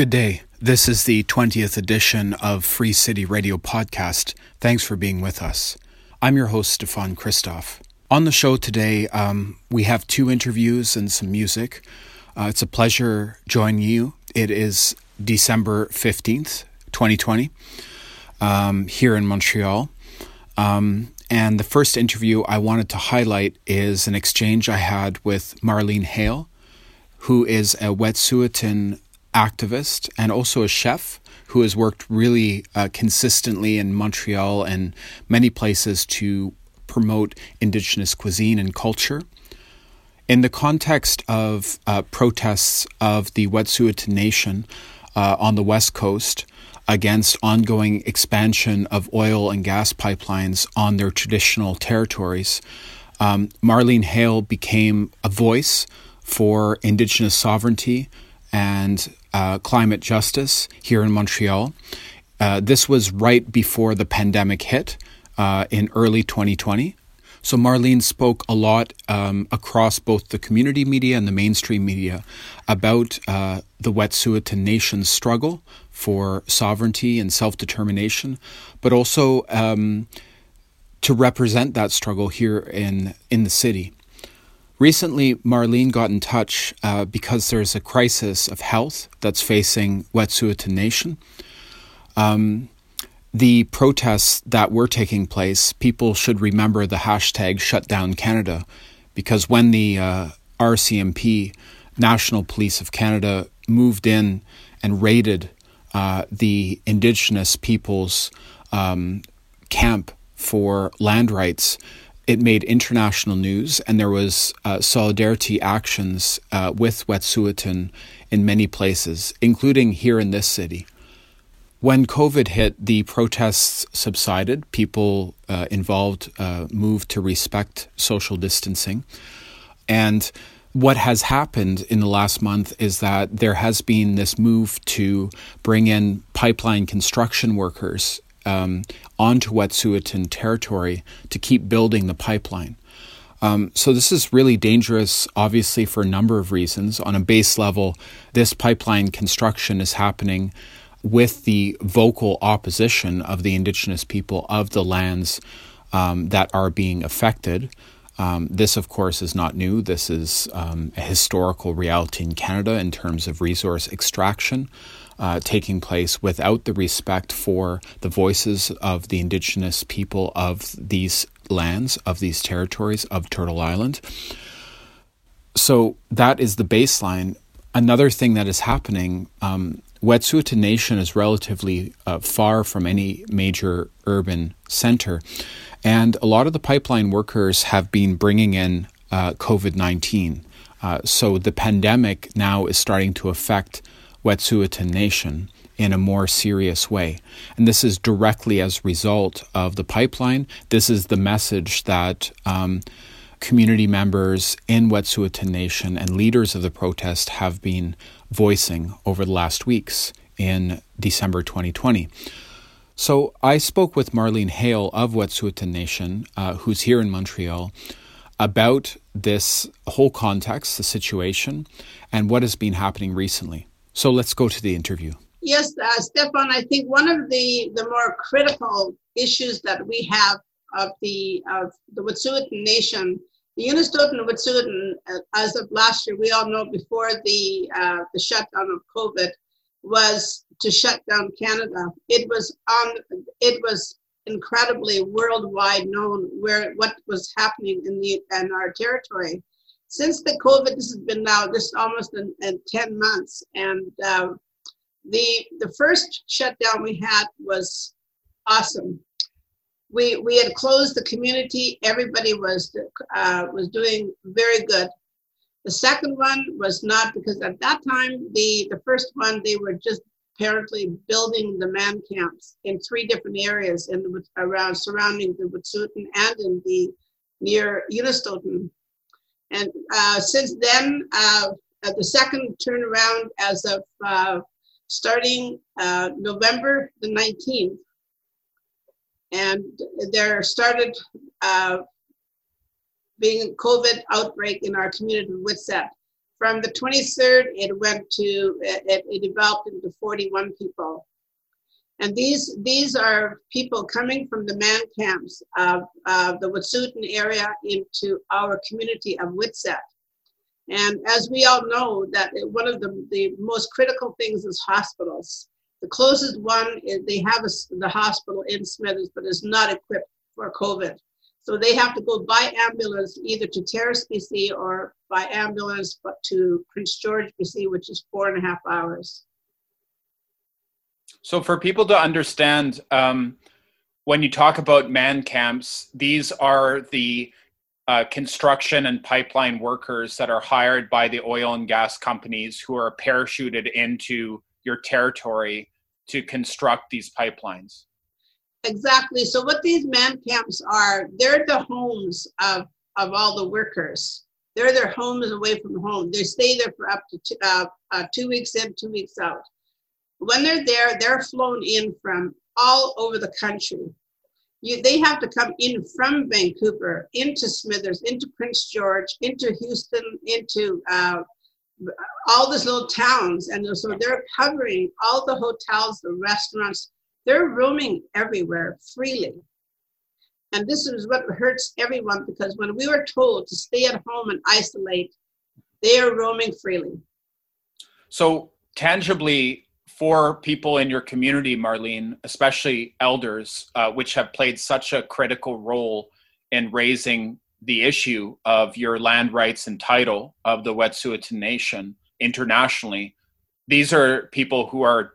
Good day. This is the 20th edition of Free City Radio Podcast. Thanks for being with us. I'm your host, Stefan Christoff. On the show today, um, we have two interviews and some music. Uh, it's a pleasure joining you. It is December 15th, 2020, um, here in Montreal. Um, and the first interview I wanted to highlight is an exchange I had with Marlene Hale, who is a Wet'suwet'en activist and also a chef who has worked really uh, consistently in Montreal and many places to promote Indigenous cuisine and culture. In the context of uh, protests of the Wet'suwet'en Nation uh, on the West Coast against ongoing expansion of oil and gas pipelines on their traditional territories, um, Marlene Hale became a voice for Indigenous sovereignty and uh, climate justice here in Montreal. Uh, this was right before the pandemic hit uh, in early 2020. So Marlene spoke a lot um, across both the community media and the mainstream media about uh, the Wet'suwet'en Nation's struggle for sovereignty and self determination, but also um, to represent that struggle here in in the city. Recently, Marlene got in touch uh, because there's a crisis of health that's facing Wet'suwet'en Nation. Um, the protests that were taking place, people should remember the hashtag Shutdown Canada, because when the uh, RCMP, National Police of Canada, moved in and raided uh, the Indigenous people's um, camp for land rights, it made international news, and there was uh, solidarity actions uh, with Wet'suwet'en in many places, including here in this city. When COVID hit, the protests subsided. People uh, involved uh, moved to respect social distancing. And what has happened in the last month is that there has been this move to bring in pipeline construction workers um, onto Wet'suwet'en territory to keep building the pipeline. Um, so this is really dangerous, obviously, for a number of reasons. On a base level, this pipeline construction is happening with the vocal opposition of the indigenous people of the lands um, that are being affected. Um, this, of course, is not new. This is um, a historical reality in Canada in terms of resource extraction uh, taking place without the respect for the voices of the indigenous people of these lands, of these territories, of Turtle Island. So that is the baseline. Another thing that is happening, um, Wet'suwet'en Nation is relatively uh, far from any major urban center, and a lot of the pipeline workers have been bringing in uh, COVID 19. Uh, so the pandemic now is starting to affect Wet'suwet'en Nation in a more serious way. And this is directly as a result of the pipeline. This is the message that um, community members in Wet'suwet'en Nation and leaders of the protest have been voicing over the last weeks in December 2020. So I spoke with Marlene Hale of Wet'suwet'en Nation, uh, who's here in Montreal, about this whole context, the situation, and what has been happening recently. So let's go to the interview. Yes, uh, Stefan, I think one of the, the more critical issues that we have of the of the Wet'suwet'en Nation, the Unistoten Wet'suwet'en, uh, as of last year, we all know before the uh, the shutdown of COVID, was to shut down Canada. It was on. It was incredibly worldwide known where what was happening in the in our territory since the COVID, this has been now just almost in, in 10 months. And uh, the, the first shutdown we had was awesome. We, we had closed the community. Everybody was, uh, was doing very good. The second one was not because at that time, the, the first one, they were just apparently building the man camps in three different areas in the, around surrounding the Wet'suwet'en and in the near Unistoten and uh, since then, uh, the second turnaround as of uh, starting uh, November the 19th, and there started uh, being a COVID outbreak in our community of Witset. From the 23rd, it went to, it, it developed into 41 people. And these, these are people coming from the man camps of, of the Wet'suwet'en area into our community of Witset. And as we all know, that one of the, the most critical things is hospitals. The closest one is they have a, the hospital in Smithers, but it's not equipped for COVID. So they have to go by ambulance either to Terrace, BC, or by ambulance but to Prince George, BC, which is four and a half hours. So, for people to understand, um, when you talk about man camps, these are the uh, construction and pipeline workers that are hired by the oil and gas companies who are parachuted into your territory to construct these pipelines. Exactly. So, what these man camps are, they're the homes of, of all the workers. They're their homes away from home. They stay there for up to two, uh, uh, two weeks in, two weeks out. When they're there, they're flown in from all over the country. You, they have to come in from Vancouver into Smithers, into Prince George, into Houston, into uh, all these little towns. And so they're covering all the hotels, the restaurants. They're roaming everywhere freely. And this is what hurts everyone because when we were told to stay at home and isolate, they are roaming freely. So, tangibly, for people in your community, Marlene, especially elders, uh, which have played such a critical role in raising the issue of your land rights and title of the Wet'suwet'en Nation internationally. These are people who are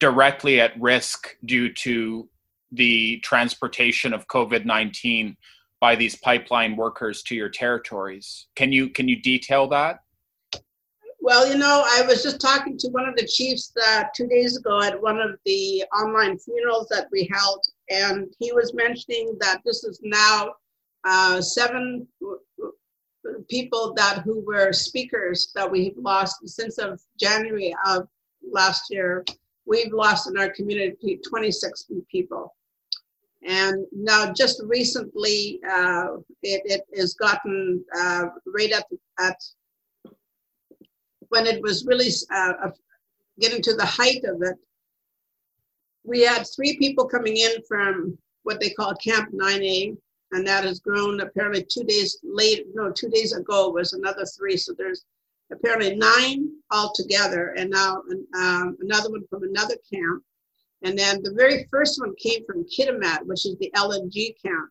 directly at risk due to the transportation of COVID 19 by these pipeline workers to your territories. Can you can you detail that? Well, you know, I was just talking to one of the chiefs uh, two days ago at one of the online funerals that we held, and he was mentioning that this is now uh, seven people that who were speakers that we've lost since of January of last year. We've lost in our community 26 people. And now, just recently, uh, it, it has gotten uh, right at, at when it was really uh, getting to the height of it, we had three people coming in from what they call Camp 9A, and that has grown apparently two days late, no, two days ago was another three. So there's apparently nine altogether, and now um, another one from another camp. And then the very first one came from Kitimat, which is the LNG camp.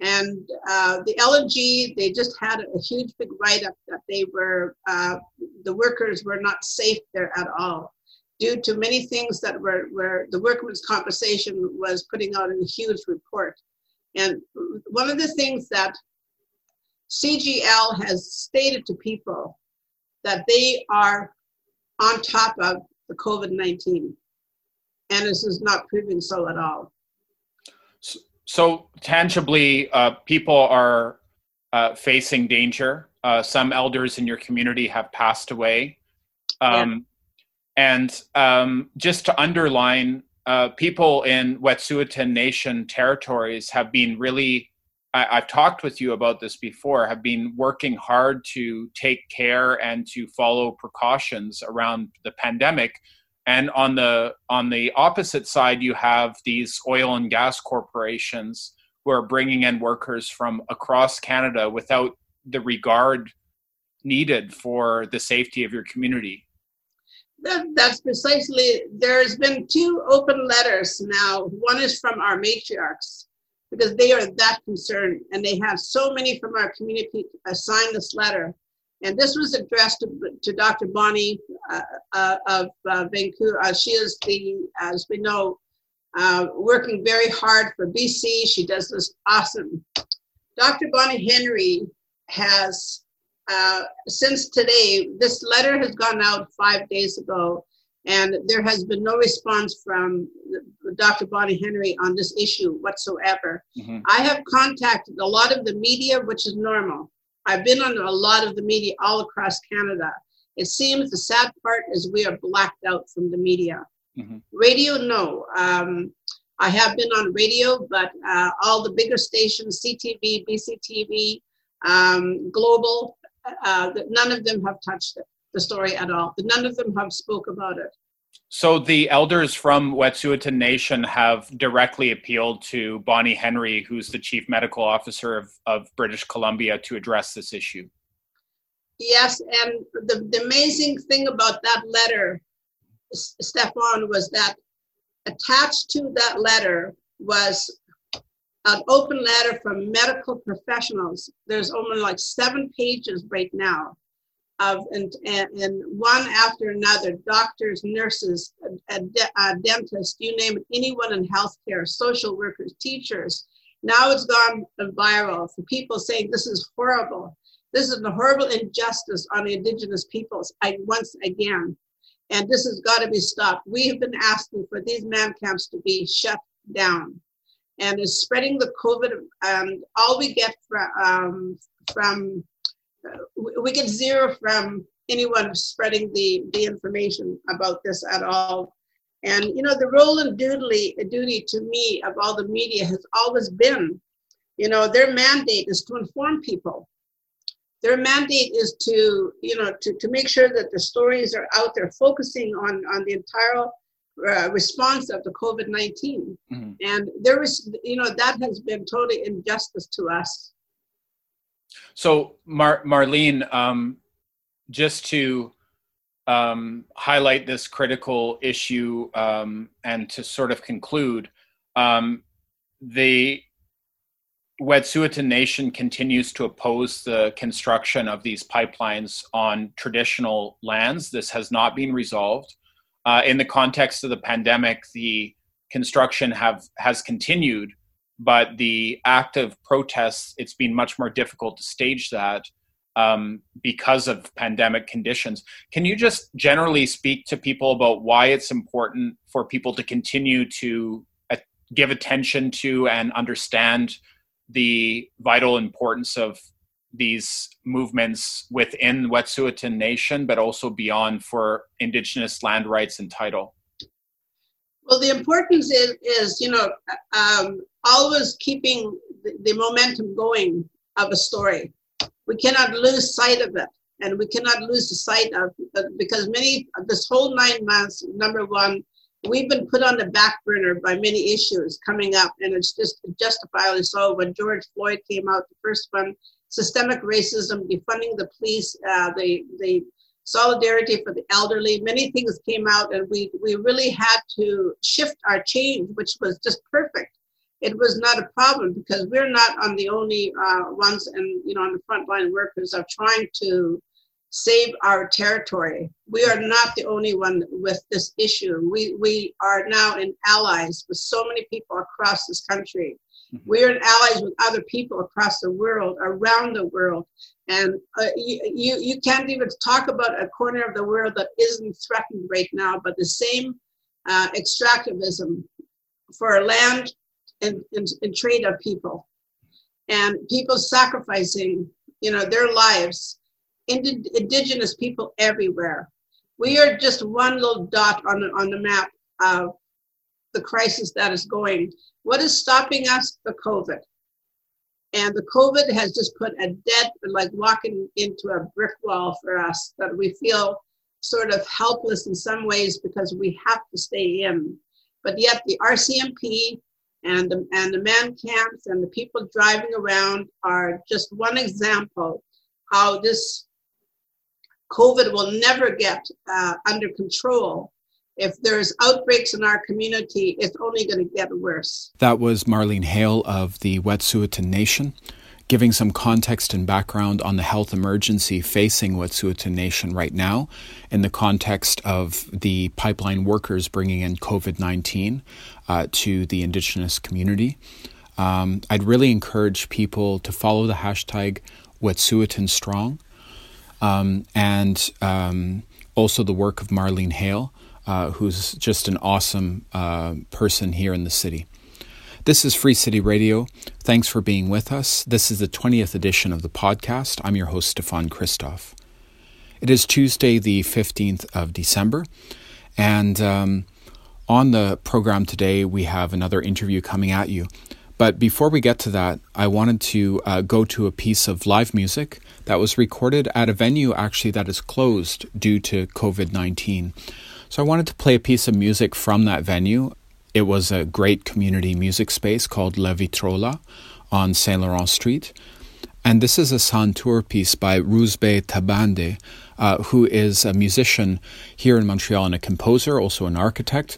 And uh, the LNG, they just had a huge big write up that they were, uh, the workers were not safe there at all due to many things that were, where the workers' compensation was putting out in a huge report. And one of the things that CGL has stated to people that they are on top of the COVID 19. And this is not proving so at all. So, tangibly, uh, people are uh, facing danger. Uh, some elders in your community have passed away. Um, yeah. And um, just to underline, uh, people in Wet'suwet'en Nation territories have been really, I, have talked with you about this before, have been working hard to take care and to follow precautions around the pandemic and on the on the opposite side you have these oil and gas corporations who are bringing in workers from across canada without the regard needed for the safety of your community. That, that's precisely there's been two open letters now. One is from our matriarchs because they are that concerned and they have so many from our community sign this letter and this was addressed to, to Dr. Bonnie uh, uh, of uh, Vancouver. Uh, she is the, as we know, uh, working very hard for BC. She does this awesome. Dr. Bonnie Henry has, uh, since today, this letter has gone out five days ago, and there has been no response from Dr. Bonnie Henry on this issue whatsoever. Mm-hmm. I have contacted a lot of the media, which is normal. I've been on a lot of the media all across Canada. It seems the sad part is we are blacked out from the media. Mm-hmm. Radio, no. Um, I have been on radio, but uh, all the bigger stations, CTV, BCTV, um, Global, uh, none of them have touched it, the story at all. None of them have spoke about it. So the elders from Wet'suwet'en Nation have directly appealed to Bonnie Henry, who's the chief medical officer of, of British Columbia, to address this issue. Yes, and the, the amazing thing about that letter, Stefan, was that attached to that letter was an open letter from medical professionals. There's only like seven pages right now of and, and, and one after another, doctors, nurses, a, a, dentists, you name it, anyone in healthcare, social workers, teachers. Now it's gone viral for people saying this is horrible. This is a horrible injustice on the indigenous peoples I, once again. And this has got to be stopped. We have been asking for these man camps to be shut down. And is spreading the COVID, and all we get from, um, from we get zero from anyone spreading the, the information about this at all. And you know, the role and duty, duty to me of all the media has always been, you know, their mandate is to inform people their mandate is to you know to, to make sure that the stories are out there focusing on on the entire uh, response of the covid-19 mm-hmm. and there is you know that has been totally injustice to us so Mar- marlene um, just to um, highlight this critical issue um, and to sort of conclude um, the Wet'suwet'en Nation continues to oppose the construction of these pipelines on traditional lands. This has not been resolved. Uh, in the context of the pandemic, the construction have has continued, but the active protests, it's been much more difficult to stage that um, because of pandemic conditions. Can you just generally speak to people about why it's important for people to continue to uh, give attention to and understand? the vital importance of these movements within Wet'suwet'en Nation, but also beyond for Indigenous land rights and title? Well, the importance is, is you know, um, always keeping the, the momentum going of a story. We cannot lose sight of it, and we cannot lose the sight of because many this whole nine months. Number one, we've been put on the back burner by many issues coming up, and it's just justifiably so. When George Floyd came out, the first one, systemic racism, defunding the police, uh, the the solidarity for the elderly, many things came out, and we we really had to shift our change, which was just perfect. It was not a problem because we're not on the only uh, ones, and you know, on the frontline workers are trying to save our territory. We are not the only one with this issue. We, we are now in allies with so many people across this country. Mm-hmm. We are in allies with other people across the world, around the world. And uh, you, you, you can't even talk about a corner of the world that isn't threatened right now, but the same uh, extractivism for land and, and, and trade of people and people sacrificing you know their lives ind- indigenous people everywhere. We are just one little dot on the, on the map of the crisis that is going. What is stopping us? The COVID. And the COVID has just put a dead, like walking into a brick wall for us that we feel sort of helpless in some ways because we have to stay in. But yet the RCMP and the, and the man camps and the people driving around are just one example how this COVID will never get uh, under control. If there's outbreaks in our community, it's only going to get worse. That was Marlene Hale of the Wet'suwet'en Nation, giving some context and background on the health emergency facing Wet'suwet'en Nation right now in the context of the pipeline workers bringing in COVID 19 uh, to the Indigenous community. Um, I'd really encourage people to follow the hashtag Wet'suwet'en Strong um, and um, also the work of Marlene Hale, uh, who's just an awesome uh, person here in the city. This is Free City Radio. Thanks for being with us. This is the 20th edition of the podcast. I'm your host, Stefan Christoff. It is Tuesday, the 15th of December, and um, on the program today, we have another interview coming at you. But before we get to that, I wanted to uh, go to a piece of live music that was recorded at a venue actually that is closed due to COVID 19. So I wanted to play a piece of music from that venue. It was a great community music space called La Vitrola on Saint Laurent Street. And this is a santur piece by Rouzbeh Tabande, uh, who is a musician here in Montreal and a composer, also an architect,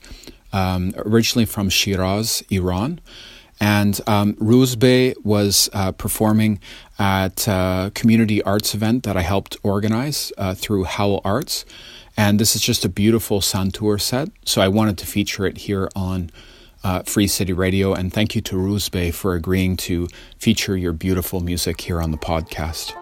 um, originally from Shiraz, Iran. And um, Rouzbeh was uh, performing at a community arts event that I helped organize uh, through Howl Arts. And this is just a beautiful Santur set. So I wanted to feature it here on uh, Free City Radio. And thank you to Rouzbeh for agreeing to feature your beautiful music here on the podcast.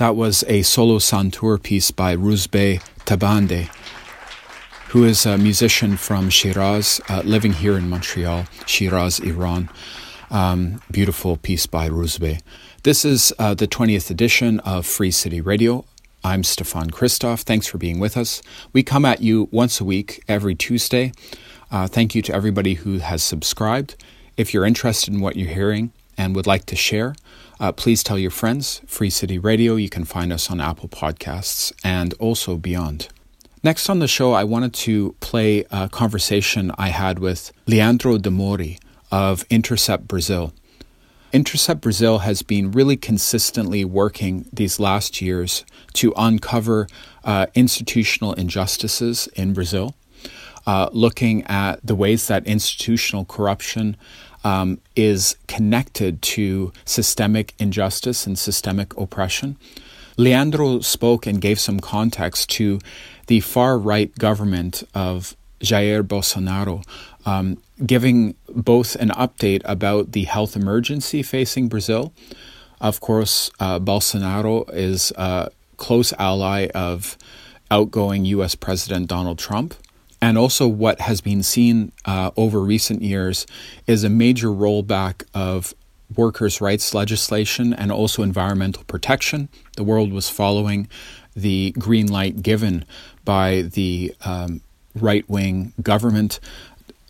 That was a solo santur piece by Rouzbeh Tabande, who is a musician from Shiraz, uh, living here in Montreal, Shiraz, Iran. Um, beautiful piece by Rouzbeh. This is uh, the 20th edition of Free City Radio. I'm Stefan Christoff. Thanks for being with us. We come at you once a week, every Tuesday. Uh, thank you to everybody who has subscribed. If you're interested in what you're hearing and would like to share, uh, please tell your friends. Free City Radio, you can find us on Apple Podcasts and also beyond. Next on the show, I wanted to play a conversation I had with Leandro Demori of Intercept Brazil. Intercept Brazil has been really consistently working these last years to uncover uh, institutional injustices in Brazil, uh, looking at the ways that institutional corruption um, is connected to systemic injustice and systemic oppression. Leandro spoke and gave some context to the far right government of Jair Bolsonaro, um, giving both an update about the health emergency facing Brazil. Of course, uh, Bolsonaro is a close ally of outgoing U.S. President Donald Trump. And also, what has been seen uh, over recent years is a major rollback of workers' rights legislation and also environmental protection. The world was following the green light given by the um, right wing government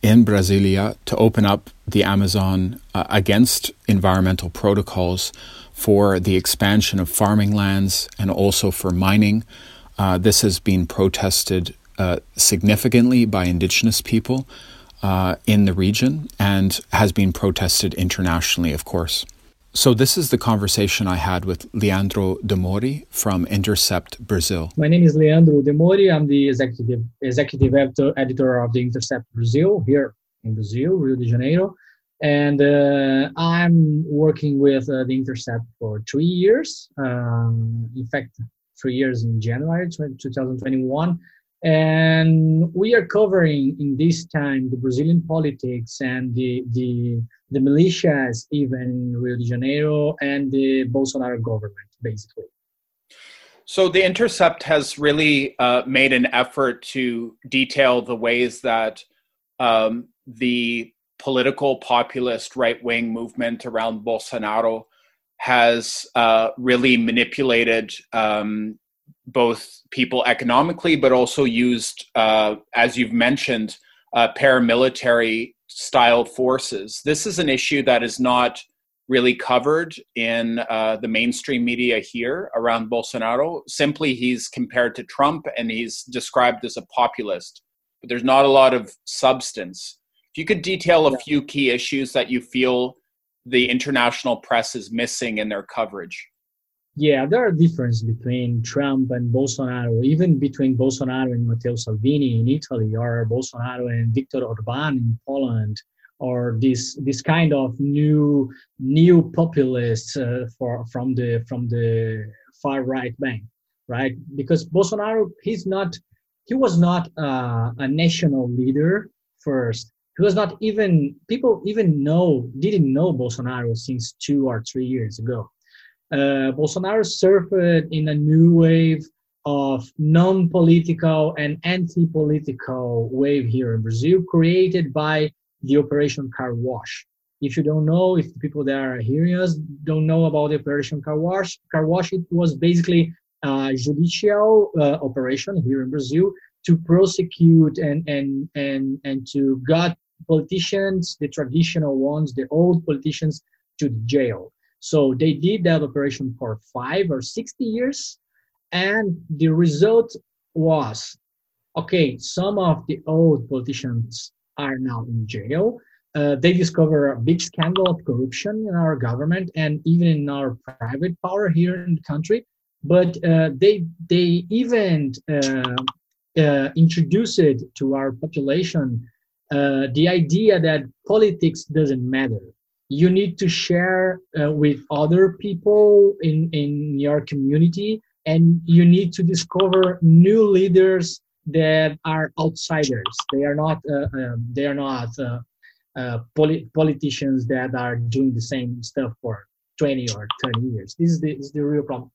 in Brasilia to open up the Amazon uh, against environmental protocols for the expansion of farming lands and also for mining. Uh, this has been protested significantly by indigenous people uh, in the region and has been protested internationally, of course. So, this is the conversation I had with Leandro Demori from Intercept Brazil. My name is Leandro Demori. I'm the executive, executive editor, editor of the Intercept Brazil here in Brazil, Rio de Janeiro. And uh, I'm working with uh, the Intercept for three years. Um, in fact, three years in January 2021 and we are covering in this time the Brazilian politics and the the the militias even Rio de Janeiro and the Bolsonaro government basically. So the Intercept has really uh, made an effort to detail the ways that um, the political populist right wing movement around Bolsonaro has uh, really manipulated um, both people economically, but also used, uh, as you've mentioned, uh, paramilitary style forces. This is an issue that is not really covered in uh, the mainstream media here around Bolsonaro. Simply, he's compared to Trump and he's described as a populist, but there's not a lot of substance. If you could detail a few key issues that you feel the international press is missing in their coverage yeah, there are differences between Trump and Bolsonaro, even between Bolsonaro and Matteo Salvini in Italy, or Bolsonaro and Viktor Orban in Poland, or this this kind of new new populists uh, for from the from the far right bank, right? Because Bolsonaro, he's not he was not uh, a national leader first. He was not even people even know didn't know Bolsonaro since two or three years ago uh, Bolsonaro surfed in a new wave of non-political and anti-political wave here in Brazil, created by the Operation Car Wash. If you don't know, if the people that are hearing us don't know about the Operation Car Wash, Car Wash it was basically a judicial uh, operation here in Brazil to prosecute and and and and to get politicians, the traditional ones, the old politicians, to jail. So they did that operation for five or 60 years. And the result was okay, some of the old politicians are now in jail. Uh, they discover a big scandal of corruption in our government and even in our private power here in the country. But uh, they they even uh, uh introduced to our population uh, the idea that politics doesn't matter you need to share uh, with other people in, in your community and you need to discover new leaders that are outsiders. They are not uh, um, they are not uh, uh polit- politicians that are doing the same stuff for 20 or 30 years. This is the, this is the real problem.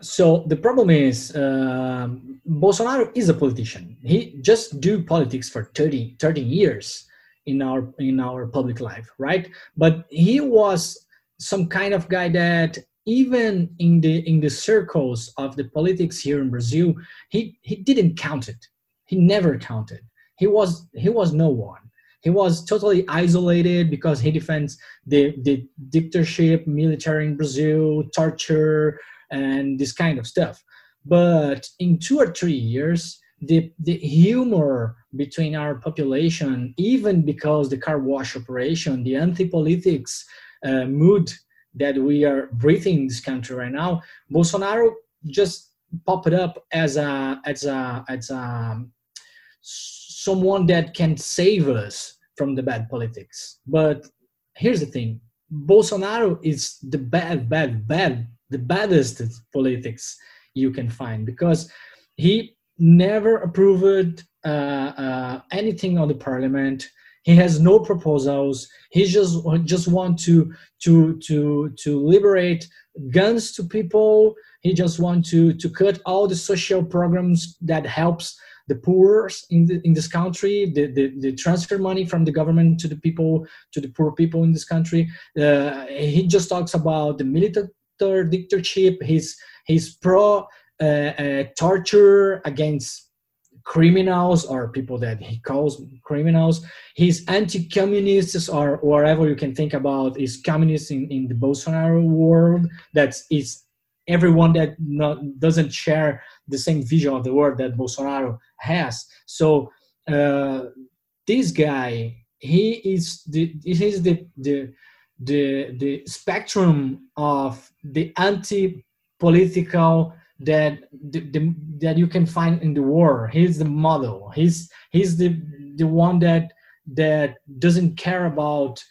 So the problem is um, Bolsonaro is a politician. He just do politics for 30, 30 years in our in our public life, right? But he was some kind of guy that even in the in the circles of the politics here in Brazil, he he didn't count it. He never counted. He was he was no one. He was totally isolated because he defends the the dictatorship, military in Brazil, torture, and this kind of stuff. But in two or three years, the, the humor between our population, even because the car wash operation, the anti-politics uh, mood that we are breathing in this country right now, Bolsonaro just popped up as a as a as a someone that can save us from the bad politics. But here's the thing: Bolsonaro is the bad, bad, bad the baddest politics you can find because he never approved uh, uh, anything on the parliament he has no proposals he just just want to to to to liberate guns to people he just want to to cut all the social programs that helps the poor in, the, in this country, the, the, the, transfer money from the government to the people, to the poor people in this country. Uh, he just talks about the military dictatorship. He's he's pro uh, uh, torture against criminals or people that he calls criminals. He's anti-communists or whatever you can think about is communists in, in the Bolsonaro world. That's everyone that not, doesn't share the same vision of the world that Bolsonaro has. So uh, this guy, he is the he is the the the the spectrum of the anti-political that the, the, that you can find in the war. He's the model. He's he's the the one that that doesn't care about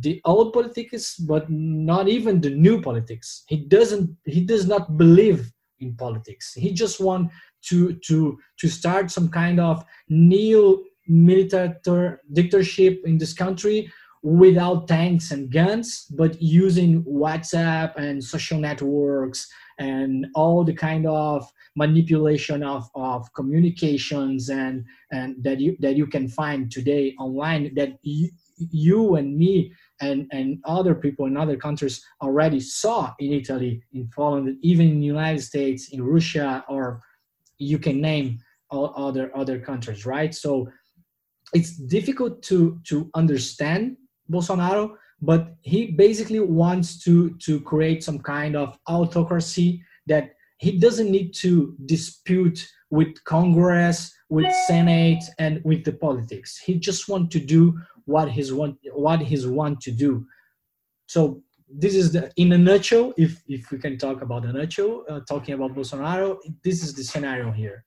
the old politics, but not even the new politics. He doesn't. He does not believe in politics. He just want to to to start some kind of neo military dictatorship in this country without tanks and guns, but using WhatsApp and social networks and all the kind of manipulation of, of communications and, and that you that you can find today online that you, you and me and, and other people in other countries already saw in Italy, in Poland, even in the United States, in Russia, or you can name all other other countries, right? So it's difficult to to understand Bolsonaro, but he basically wants to to create some kind of autocracy that he doesn't need to dispute with Congress, with Senate, and with the politics. He just want to do what he's want what he's want to do. So this is the in a nutshell. If if we can talk about a nutshell, uh, talking about Bolsonaro, this is the scenario here.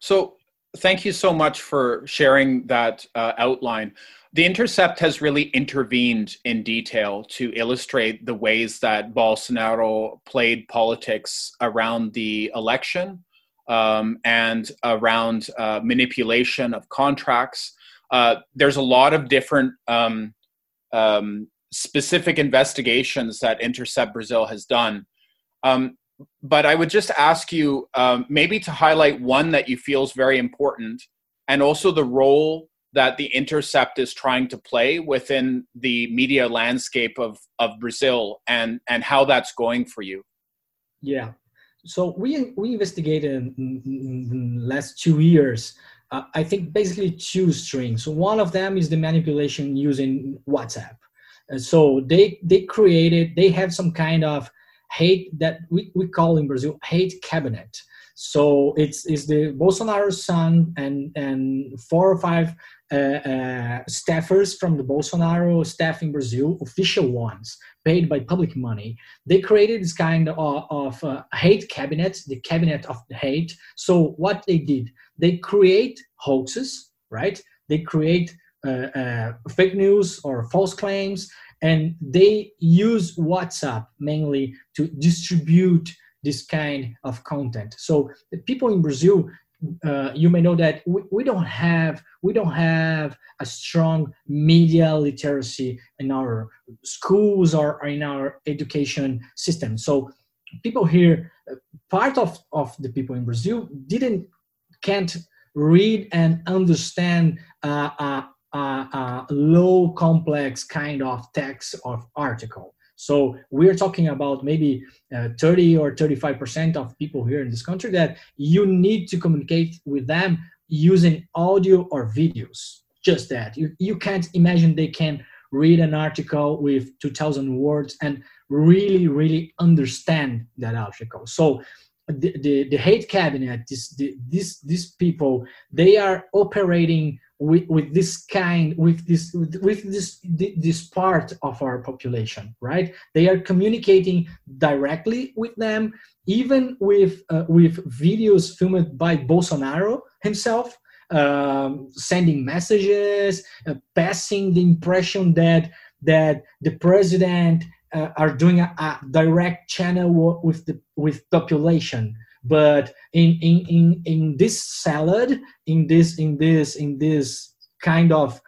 So thank you so much for sharing that uh, outline. The Intercept has really intervened in detail to illustrate the ways that Bolsonaro played politics around the election um, and around uh, manipulation of contracts. Uh, there's a lot of different um, um, specific investigations that Intercept Brazil has done. Um, but I would just ask you um, maybe to highlight one that you feel is very important and also the role that the Intercept is trying to play within the media landscape of, of Brazil and, and how that's going for you? Yeah. So we, we investigated in, the last two years, uh, I think basically two strings. One of them is the manipulation using WhatsApp. And so they, they created, they have some kind of hate that we, we call in Brazil hate cabinet. So it's, it's the Bolsonaro's son and, and four or five uh, uh, staffers from the Bolsonaro staff in Brazil, official ones, paid by public money. They created this kind of, of uh, hate cabinet, the cabinet of hate. So what they did, they create hoaxes, right? They create uh, uh, fake news or false claims, and they use WhatsApp mainly to distribute this kind of content. So the people in Brazil uh, you may know that we, we don't have we don't have a strong media literacy in our schools or, in our education system. So people here part of, of the people in Brazil didn't can't read and understand uh, a, a, a low complex kind of text of article. So we're talking about maybe uh, 30 or 35% of people here in this country that you need to communicate with them using audio or videos. Just that. You, you can't imagine they can read an article with 2000 words and really, really understand that article. So the, the, the hate cabinet, this, the, this, these people, they are operating with, with this kind with this with this this part of our population right? They are communicating directly with them even with uh, with videos filmed by bolsonaro himself um, sending messages uh, passing the impression that that the president uh, are doing a, a direct channel with the with population but in in in, in this salad in this in this in this kind of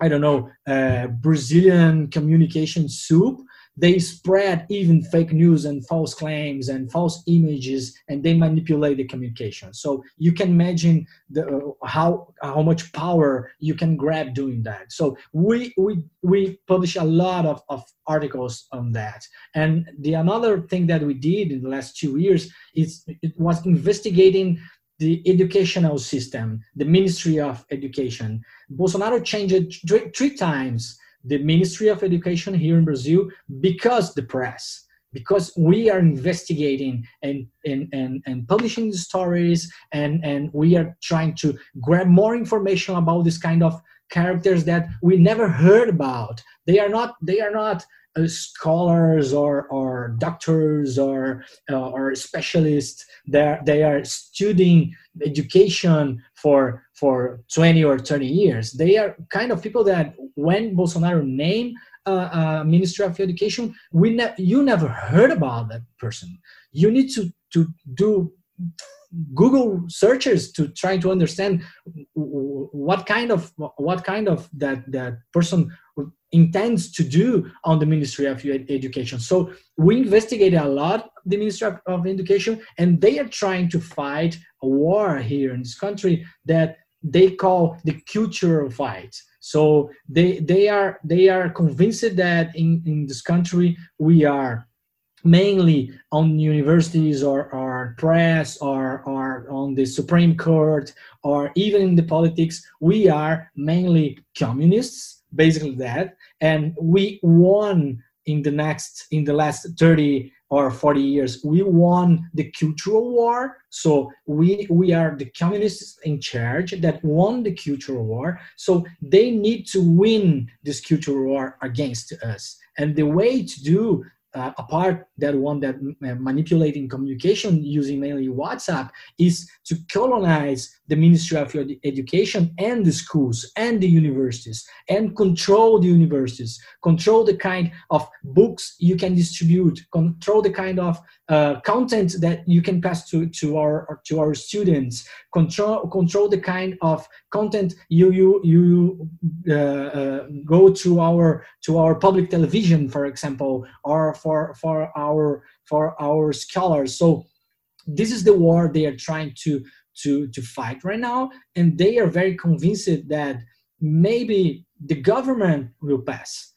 i don't know uh, brazilian communication soup they spread even fake news and false claims and false images and they manipulate the communication. So you can imagine the, uh, how how much power you can grab doing that. So we we we publish a lot of, of articles on that. And the another thing that we did in the last two years is it was investigating the educational system the ministry of education. Bolsonaro changed three, three times the Ministry of Education here in Brazil because the press, because we are investigating and, and, and, and publishing the stories and, and we are trying to grab more information about this kind of characters that we never heard about. They are not, they are not scholars or, or doctors or, uh, or specialists. They're, they are studying education for for 20 or 30 years. They are kind of people that when Bolsonaro named uh, uh, Ministry of Education, we ne- you never heard about that person. You need to to do Google searches to try to understand what kind of what kind of that that person intends to do on the Ministry of Education. So we investigated a lot the Ministry of, of Education, and they are trying to fight a war here in this country that they call the cultural fight. So they they are they are convinced that in, in this country we are mainly on universities or, or press or, or on the Supreme Court or even in the politics, we are mainly communists, basically that. And we won in the next in the last 30 or 40 years. We won the cultural war. So we we are the communists in charge that won the cultural war. So they need to win this cultural war against us. And the way to do uh, apart that one that uh, manipulating communication using mainly WhatsApp is to colonize the Ministry of Education and the schools and the universities and control the universities, control the kind of books you can distribute, control the kind of uh, content that you can pass to, to our to our students, control control the kind of content you you you uh, uh, go to our to our public television, for example, or for for our for our scholars. So this is the war they are trying to to to fight right now. And they are very convinced that maybe the government will pass.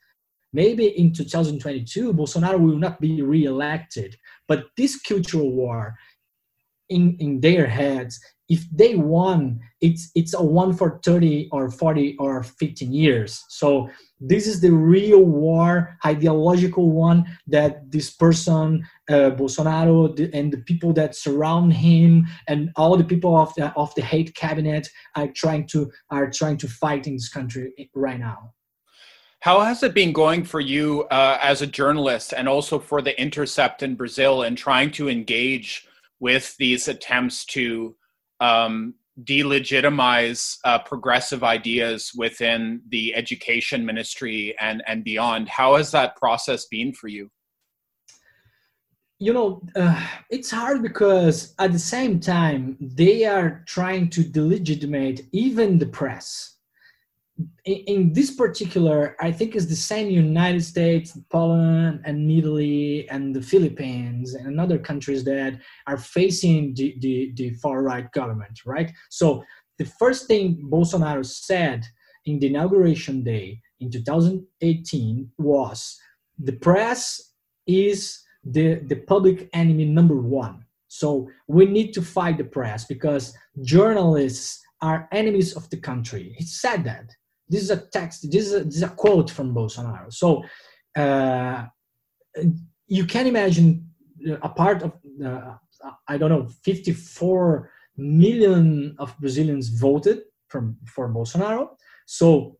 Maybe in 2022 bolsonaro will not be re-elected. But this cultural war in in their heads if they won it's it's a one for 30 or 40 or 15 years. So this is the real war ideological one that this person uh, bolsonaro and the people that surround him and all the people of the of the hate cabinet are trying to are trying to fight in this country right now. How has it been going for you uh, as a journalist and also for the intercept in brazil and trying to engage with these attempts to um, delegitimize uh, progressive ideas within the education ministry and, and beyond. How has that process been for you? You know, uh, it's hard because at the same time, they are trying to delegitimate even the press. In, in, this particular, I think it's the same United States, Poland, and Italy, and the Philippines, and other countries that are facing the, the, the far right government, right? So the first thing Bolsonaro said in the inauguration day in 2018 was the press is the, the public enemy number one. So we need to fight the press because journalists are enemies of the country. He said that. This is a text, this is a, this is a quote from Bolsonaro. So uh, you can imagine a part of, uh, I don't know, 54 million of Brazilians voted from, for Bolsonaro. So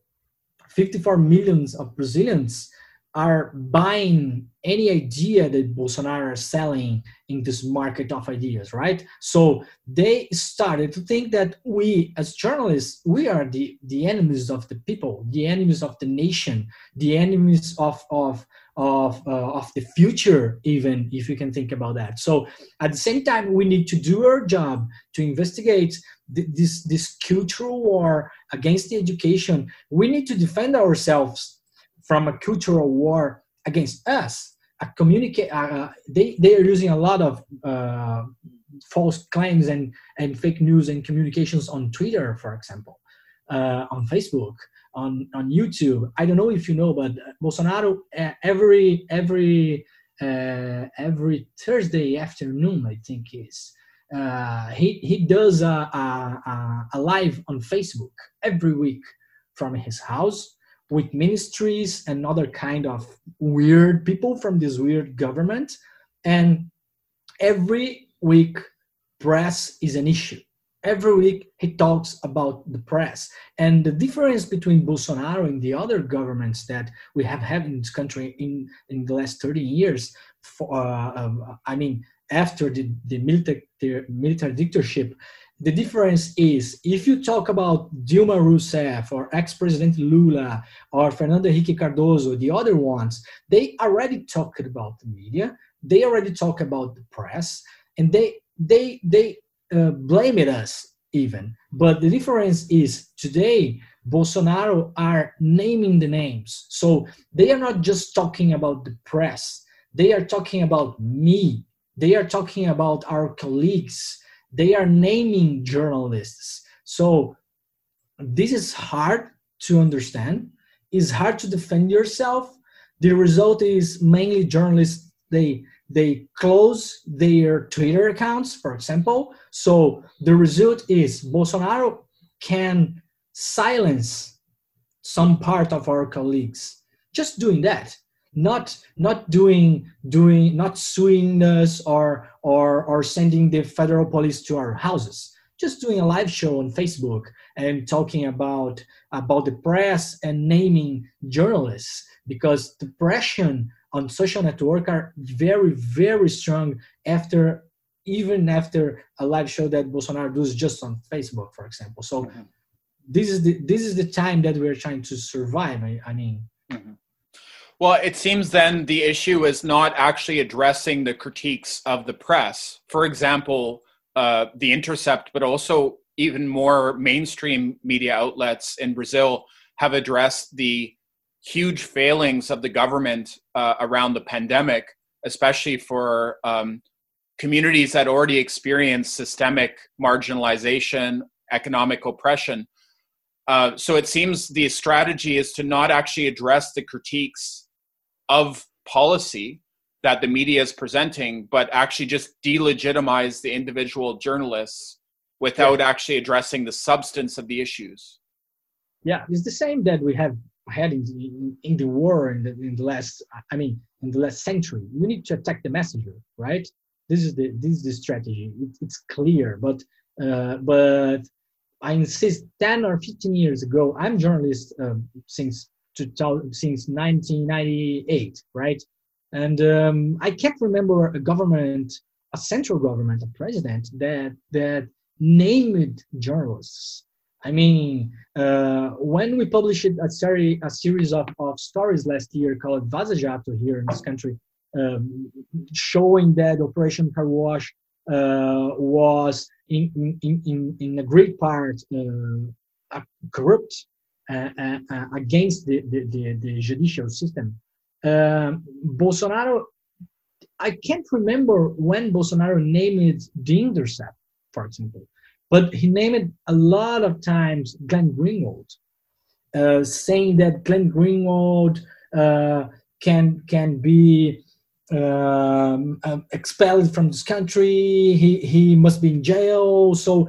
54 millions of Brazilians are buying any idea that Bolsonaro is selling in this market of ideas, right? So they started to think that we, as journalists, we are the, the enemies of the people, the enemies of the nation, the enemies of, of, of, uh, of the future, even if you can think about that. So at the same time, we need to do our job to investigate this, this cultural war against the education. We need to defend ourselves from a cultural war against us. A communicate, uh, they, they are using a lot of uh, false claims and, and fake news and communications on Twitter, for example, uh, on Facebook, on, on YouTube. I don't know if you know, but Bolsonaro uh, every every uh, every Thursday afternoon, I think is uh, he he does a, a, a live on Facebook every week from his house with ministries and other kind of weird people from this weird government. And every week press is an issue. Every week he talks about the press. And the difference between bolsonaro and the other governments that we have had in this country in in the last 30 years for, uh, um, i mean after the, the military, military dictatorship the difference is if you talk about Dilma Rousseff or ex-president Lula or Fernando Henrique Cardoso, the other ones, they already talked about the media, they already talk about the press, and they they they uh, blame it us even. But the difference is today Bolsonaro are naming the names, so they are not just talking about the press. They are talking about me. They are talking about our colleagues they are naming journalists. So this is hard to understand. It's hard to defend yourself. The result is mainly journalists they they close their Twitter accounts, for example. So the result is Bolsonaro can silence some part of our colleagues just doing that not not doing doing not suing us or or or sending the federal police to our houses just doing a live show on facebook and talking about about the press and naming journalists because the pressure on social network are very very strong after even after a live show that bolsonaro does just on facebook for example so mm-hmm. this is the this is the time that we're trying to survive i, I mean. Well, it seems then the issue is not actually addressing the critiques of the press. For example, uh, The Intercept, but also even more mainstream media outlets in Brazil have addressed the huge failings of the government uh, around the pandemic, especially for um, communities that already experience systemic marginalization, economic oppression. Uh, so it seems the strategy is to not actually address the critiques of policy that the media is presenting, but actually just delegitimize the individual journalists without yeah. actually addressing the substance of the issues. Yeah, it's the same that we have had in, in, in the war in the, in the last, I mean, in the last century. You need to attack the messenger, right? This is the this is the strategy. It, it's clear, but uh, but I insist. Ten or fifteen years ago, I'm journalist um, since since 1998, right? And um, I can't remember a government, a central government, a president that that named journalists. I mean, uh, when we published a, series, a series of, of stories last year called Vaza Jato here in this country, um, showing that Operation Car Wash uh, was in, in, in, in a great part uh, corrupt uh, uh, against the, the, the, the, judicial system. Um, Bolsonaro, I can't remember when Bolsonaro named The Intercept, for example, but he named a lot of times Glenn Greenwald, uh, saying that Glenn Greenwald uh, can can be um, um, expelled from this country. He he must be in jail. So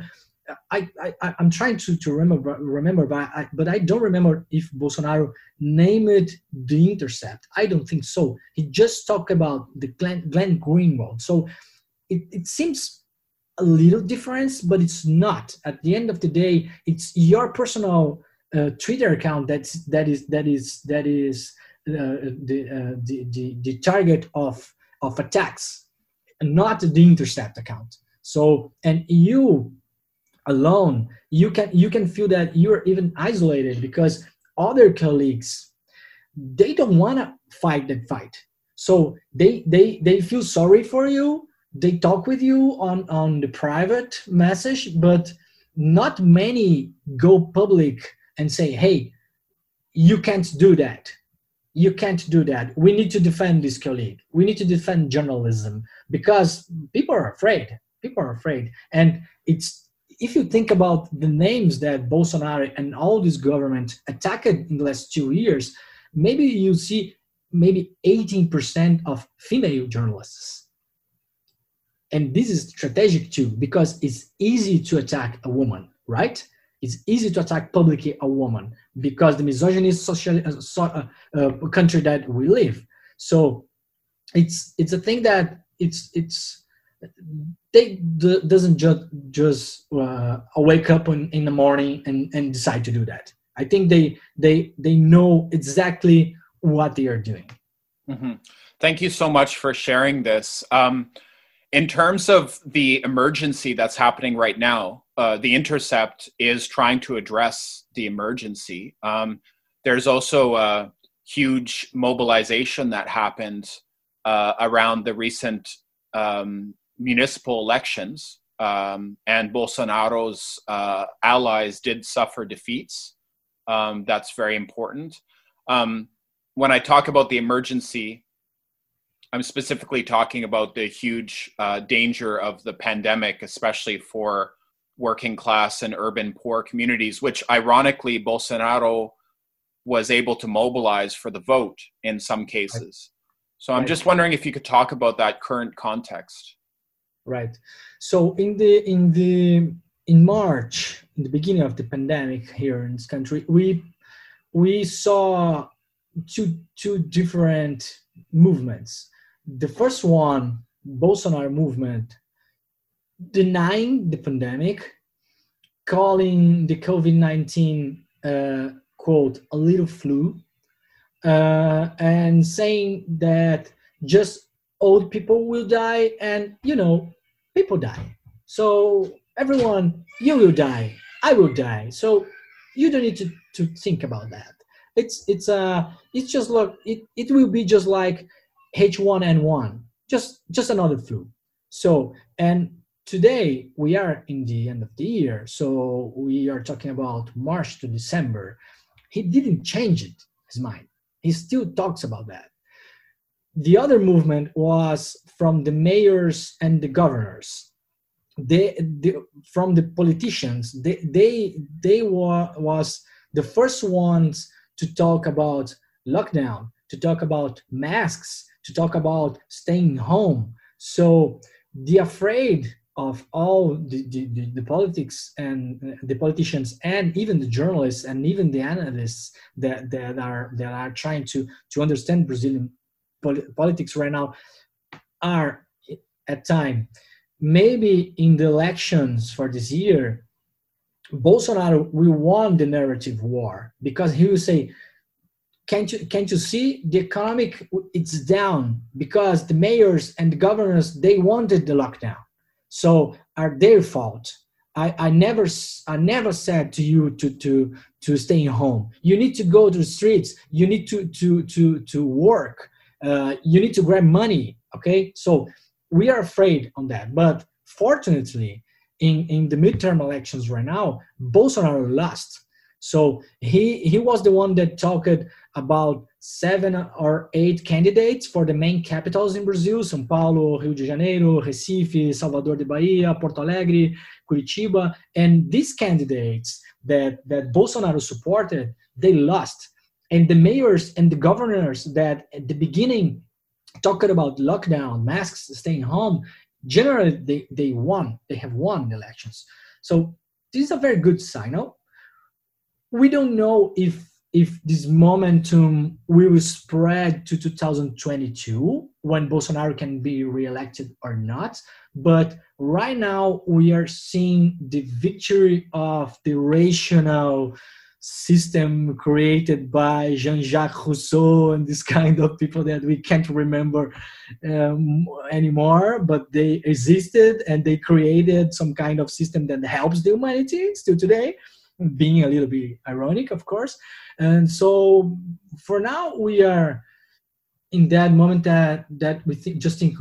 I, I I'm trying to, to remember remember, but I, but I don't remember if Bolsonaro named the intercept. I don't think so. He just talked about the Glenn, Glenn Greenwald. So it, it seems a little difference, but it's not. At the end of the day, it's your personal uh, Twitter account that's that is that is that is uh, the, uh, the, the the target of of attacks, not the intercept account. So and you alone. You can you can feel that you're even isolated because other colleagues they don't want to fight that fight. So they they they feel sorry for you. They talk with you on on the private message but not many go public and say hey you can't do that. You can't do that. We need to defend this colleague. We need to defend journalism because people are afraid. People are afraid. And it's if you think about the names that Bolsonaro and all this government attacked in the last two years, maybe you see maybe 18% of female journalists. And this is strategic too, because it's easy to attack a woman, right? It's easy to attack publicly a woman because the misogynist social uh, so, uh, uh, country that we live. So it's it's a thing that it's it's they d- doesn't just just uh, wake up in, in the morning and, and decide to do that. I think they they they know exactly what they are doing. Mm-hmm. Thank you so much for sharing this. Um, in terms of the emergency that's happening right now, uh, the Intercept is trying to address the emergency. Um, there's also a huge mobilization that happened uh, around the recent um, municipal elections, um, and Bolsonaro's uh, allies did suffer defeats. Um, that's very important. Um, when I talk about the emergency, I'm specifically talking about the huge uh, danger of the pandemic, especially for working class and urban poor communities, which ironically Bolsonaro was able to mobilize for the vote in some cases. So I'm just wondering if you could talk about that current context right? So in the in the in march in the beginning of the pandemic here in this country we we saw two two different movements. The first one bolsonaro movement denying the pandemic calling the covid-19 uh, quote a little flu uh, and saying that just old people will die and you know people die. So everyone, you will die, I will die. So you don't need to, to think about that. It's it's uh it's just look it, it will be just like H1N1, just just another flu. So and today we are in the end of the year, so we are talking about March to December. He didn't change it, his mind. He still talks about that the other movement was from the mayors and the governors. They, they from the politicians they they they were was the first ones to talk about lockdown to talk about masks to talk about staying home. So the afraid of all the, the, the, politics and uh, the politicians and even the journalists and even the analysts that, that are that are trying to to understand Brazilian politics right now are at time maybe in the elections for this year bolsonaro will won the narrative war because he will say can't you can't you see the economic it's down because the mayors and the governors they wanted the lockdown so are their fault I, I never I never said to you to to to stay home. You need to go to the streets. You need to to to to work. Uh, you need to grab money okay? So we are afraid on that. But fortunately in, in the midterm elections right now bolsonaro lost So he he was the one that talked about seven or eight candidates for the main capitals in Brazil: São Paulo, Rio de Janeiro, Recife, Salvador de Bahia, Porto Alegre, Curitiba, and these candidates that that Bolsonaro supported, they lost. And the mayors and the governors that at the beginning talked about lockdown, masks, staying home, generally they, they won. They have won the elections. So this is a very good sign. signal. We don't know if if this momentum will spread to 2022 when Bolsonaro can be reelected or not. But right now we are seeing the victory of the rational system created by Jean-Jacques Rousseau and this kind of people that we can't remember um, anymore, but they existed and they created some kind of system that helps the humanity still today, being a little bit ironic, of course. And so for now, we are in that moment that that we think just think,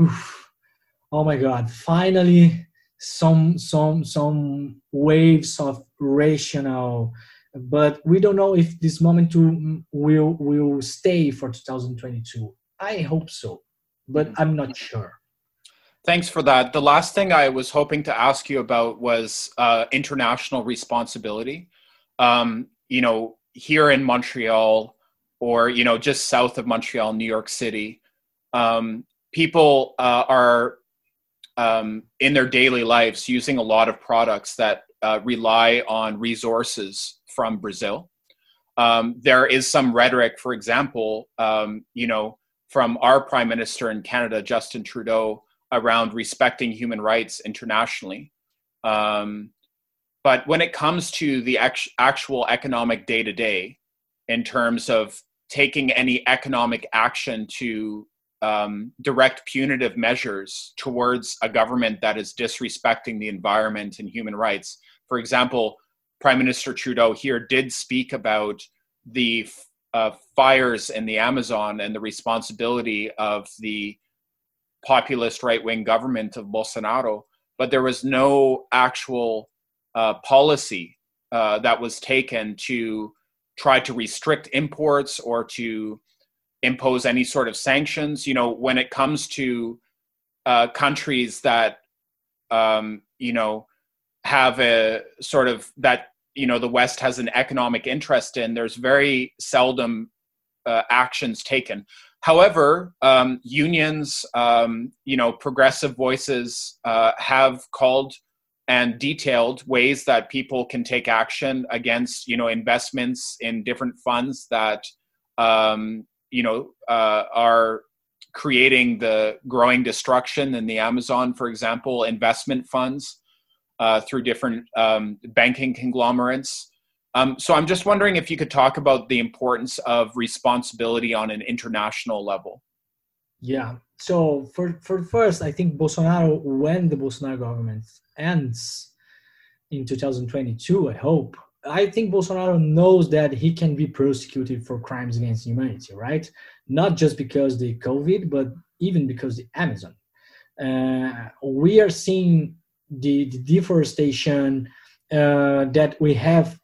oh my God, finally some some some waves of rational but we don't know if this momentum will will stay for 2022 i hope so but i'm not sure. Thanks for that. The last thing i was hoping to ask you about was uh, international responsibility. Um, you know here in montreal or you know just south of montreal new york city um, people uh, are um, in their daily lives using a lot of products that uh, rely on resources from Brazil. Um, there is some rhetoric, for example, um, you know, from our prime minister in Canada, Justin Trudeau, around respecting human rights internationally. Um, but when it comes to the act- actual economic day to day, in terms of taking any economic action to um, direct punitive measures towards a government that is disrespecting the environment and human rights, for example, Prime Minister Trudeau here did speak about the uh, fires in the Amazon and the responsibility of the populist right wing government of Bolsonaro, but there was no actual uh, policy uh, that was taken to try to restrict imports or to impose any sort of sanctions. You know, when it comes to uh, countries that, um, you know, have a sort of that you know the West has an economic interest in. There's very seldom uh, actions taken. However, um, unions, um, you know, progressive voices uh, have called and detailed ways that people can take action against, you know, investments in different funds that, um, you know, uh, are creating the growing destruction in the Amazon, for example, investment funds uh, through different um, banking conglomerates. Um, so I'm just wondering if you could talk about the importance of responsibility on an international level. Yeah. So for for first, I think Bolsonaro, when the Bolsonaro government ends in 2022, I hope. I think Bolsonaro knows that he can be prosecuted for crimes against humanity, right? Not just because the COVID, but even because the Amazon. Uh, we are seeing the, the deforestation uh, that we have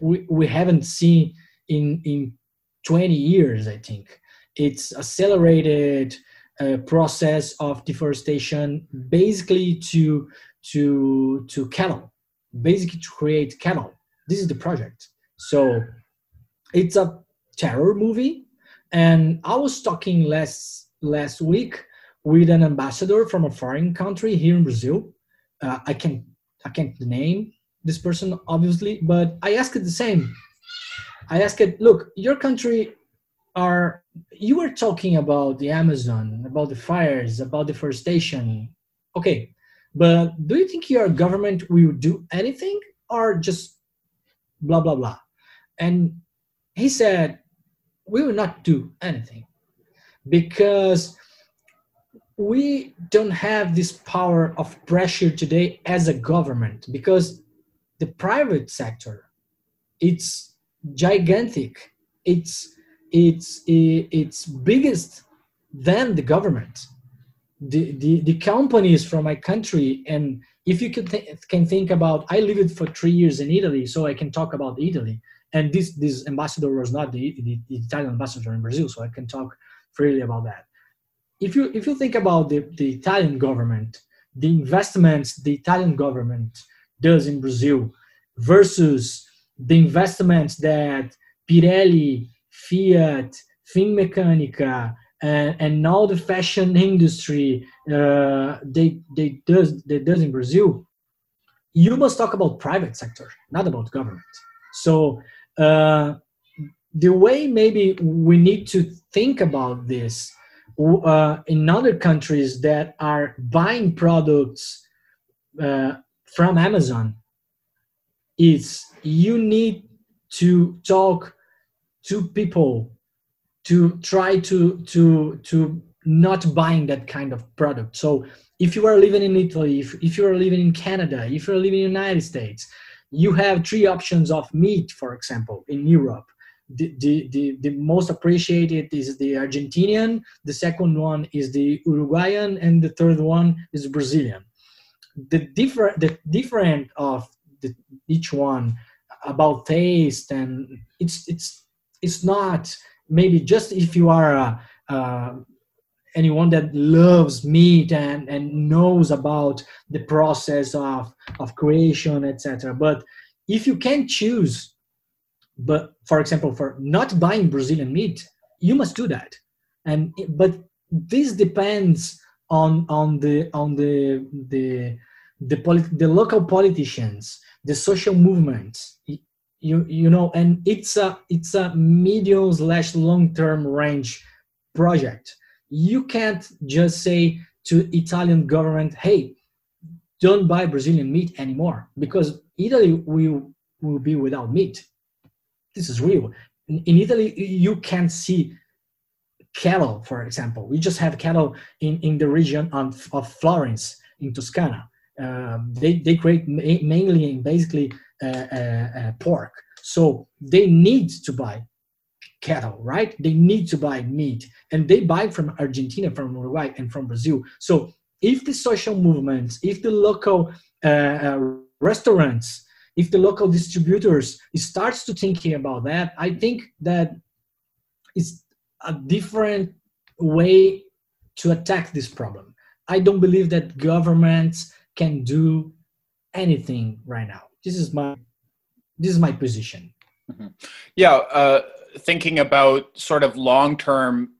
we, we haven't seen in in 20 years i think. It's accelerated uh, process of deforestation basically to to to cattle basically to create cattle. This is the project. So it's a terror movie and i was talking last last week with an ambassador from a foreign country here in Brazil. Uh, I can I can't name this person obviously, but I asked it the same. I asked it, look, your country are you were talking about the Amazon, about the fires, about deforestation. Okay, but do you think your government will do anything or just blah blah blah? And he said, we will not do anything because we don't have this power of pressure today as a government because the private sector it's gigantic. It's it's it's biggest than the government. The, the, the companies from my country and if you can, th- can think about i lived for three years in italy so i can talk about italy. And this this ambassador was not the, the, the italian ambassador in brazil so i can talk freely about that if you if you think about the, the italian government the investments the italian government does in brazil versus the investments that pirelli fiat finmeccanica and, and all the fashion industry uh, they they does they does in Brazil, you must talk about private sector, not about government. So uh, the way maybe we need to think about this uh, in other countries that are buying products uh, from Amazon is you need to talk to people to try to to to not buying that kind of product. So if you are living in italy if, if you are living in canada if you're living in the united states you have three options of meat for example in europe the, the, the, most appreciated is the argentinian the second one is the uruguayan and the third one is brazilian. The different the different of the, each one about taste and it's it's it's not maybe just if you are uh, anyone that loves meat and, and knows about the process of, of creation etc but if you can choose but for example for not buying brazilian meat you must do that. And but this depends on on the on the the the, polit- the local politicians the social movements. You you know and it's a it's a medium slash long term range project. You can't just say to italian government hey don't buy brazilian meat anymore because italy will will be without meat this is real in, in italy you can see cattle for example we just have cattle in in the region of, of florence in toscana um, they they create ma- mainly and basically uh, uh, uh, pork. So they need to buy cattle, right? They need to buy meat, and they buy from Argentina, from Uruguay, and from Brazil. So if the social movements, if the local restaurants, if the local distributors starts to thinking about that, I think that it's a different way to attack this problem. I don't believe that governments can do anything right now this is my this is my position mm-hmm. yeah uh, thinking about sort of long-term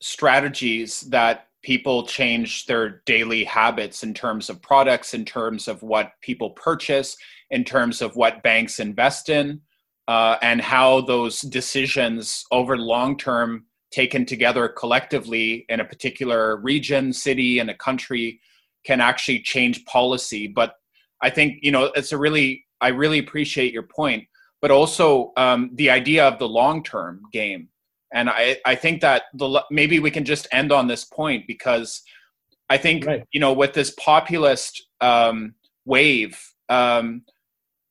strategies that people change their daily habits in terms of products in terms of what people purchase in terms of what banks invest in uh, and how those decisions over long term taken together collectively in a particular region city and a country can actually change policy but I think you know it's a really I really appreciate your point, but also um, the idea of the long term game. And I I think that the maybe we can just end on this point because I think right. you know with this populist um, wave. Um,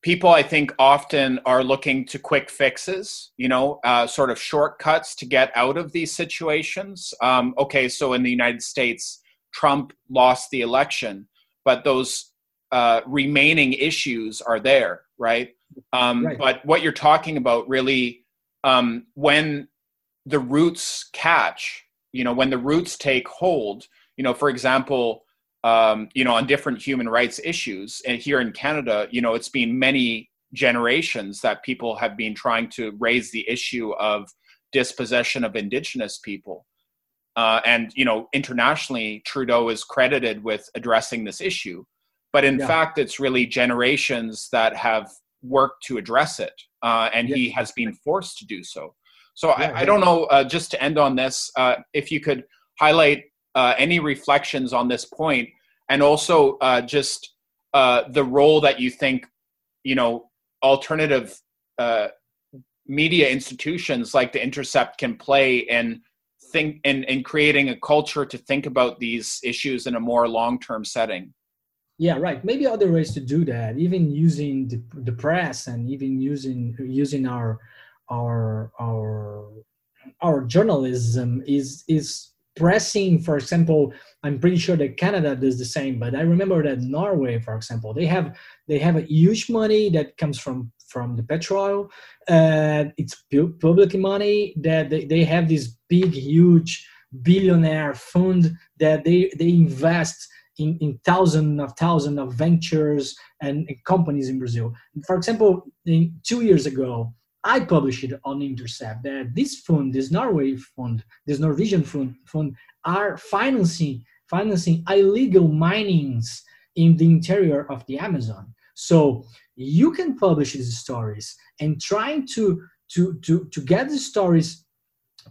people i think often are looking to quick fixes you know uh, sort of shortcuts to get out of these situations um, okay so in the united states trump lost the election but those uh, remaining issues are there, right? Um, right? But what you're talking about really, um, when the roots catch, you know, when the roots take hold, you know, for example, um, you know, on different human rights issues, and here in Canada, you know, it's been many generations that people have been trying to raise the issue of dispossession of Indigenous people. Uh, and you know, internationally, Trudeau is credited with addressing this issue. But in yeah. fact it's really generations that have worked to address it uh, and he has been forced to do so. So yeah, I, I, don't know uh, just to end on this uh, if you could highlight uh, any reflections on this point and also uh, just uh, the role that you think you know alternative media institutions like the intercept can play in think in, in creating a culture to think about these issues in a more long-term setting. Yeah right. Maybe other ways to do that even using the, the press and even using using our our our our journalism is is pressing for example i'm pretty sure that canada does the same but i remember that norway for example they have they have a huge money that comes from from the petrol uh, it's public money that they, they have this big huge billionaire fund that they they invest in, in thousands of thousands of ventures and, and companies in brazil. For example in, two years ago I published it on Intercept that this fund, this Norway fund, this Norwegian fund, fund are financing financing illegal minings in the interior of the Amazon. So you can publish these stories and trying to to to to get the stories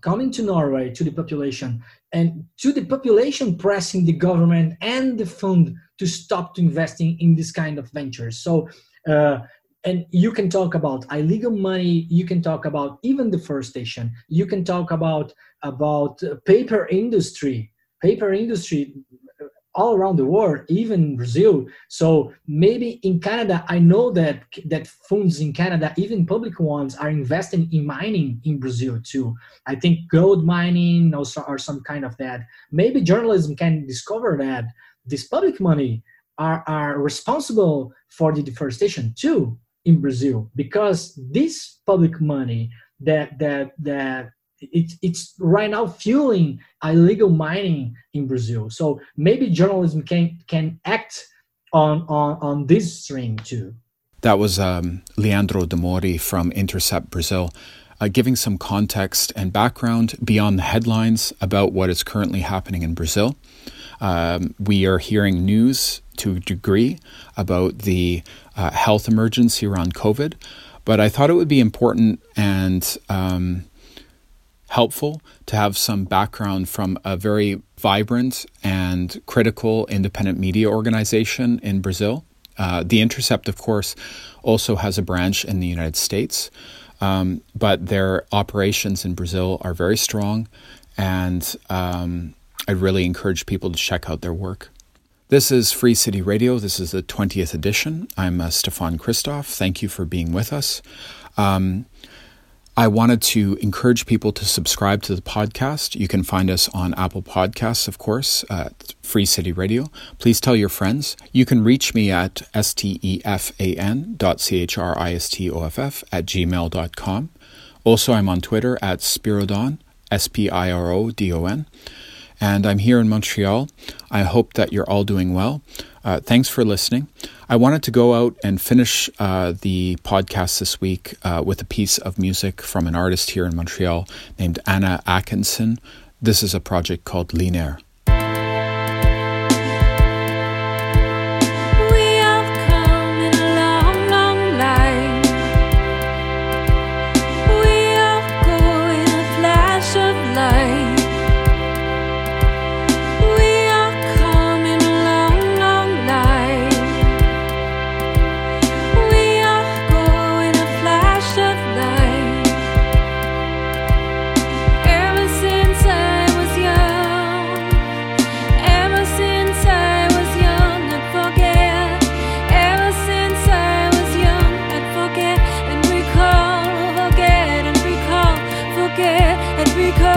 coming to Norway to the population and to the population pressing the government and the fund to stop to investing in this kind of ventures. So uh, and you can talk about illegal money you can talk about even deforestation you can talk about about uh, paper industry paper industry uh, all around the world even brazil. So maybe in canada i know that that funds in canada even public ones are investing in mining in brazil too. I think gold mining also or some kind of that. Maybe journalism can discover that this public money are, are responsible for the deforestation too in Brazil because this public money that that that it's it's right now fueling illegal mining in Brazil. So maybe journalism can can act on on on this string too. That was um, Leandro Demori from Intercept Brazil. Uh, giving some context and background beyond the headlines about what is currently happening in Brazil. Um, we are hearing news to a degree about the uh, health emergency around COVID, but I thought it would be important and um, helpful to have some background from a very vibrant and critical independent media organization in Brazil. Uh, the Intercept, of course, also has a branch in the United States, um, but their operations in Brazil are very strong, and um, I really encourage people to check out their work. This is Free City Radio. This is the 20th edition. I'm uh, Stefan Christoff. Thank you for being with us. Um, I wanted to encourage people to subscribe to the podcast. You can find us on Apple Podcasts, of course, at Free City Radio. Please tell your friends. You can reach me at stefan dot c-h-r-i-s-t-o-f-f at gmail.com. Also, I'm on Twitter at Spirodon, S-P-I-R-O-D-O-N and I'm here in Montreal. I hope that you're all doing well. Uh, thanks for listening. I wanted to go out and finish uh, the podcast this week uh, with a piece of music from an artist here in Montreal named Anna Atkinson. This is a project called Linear. because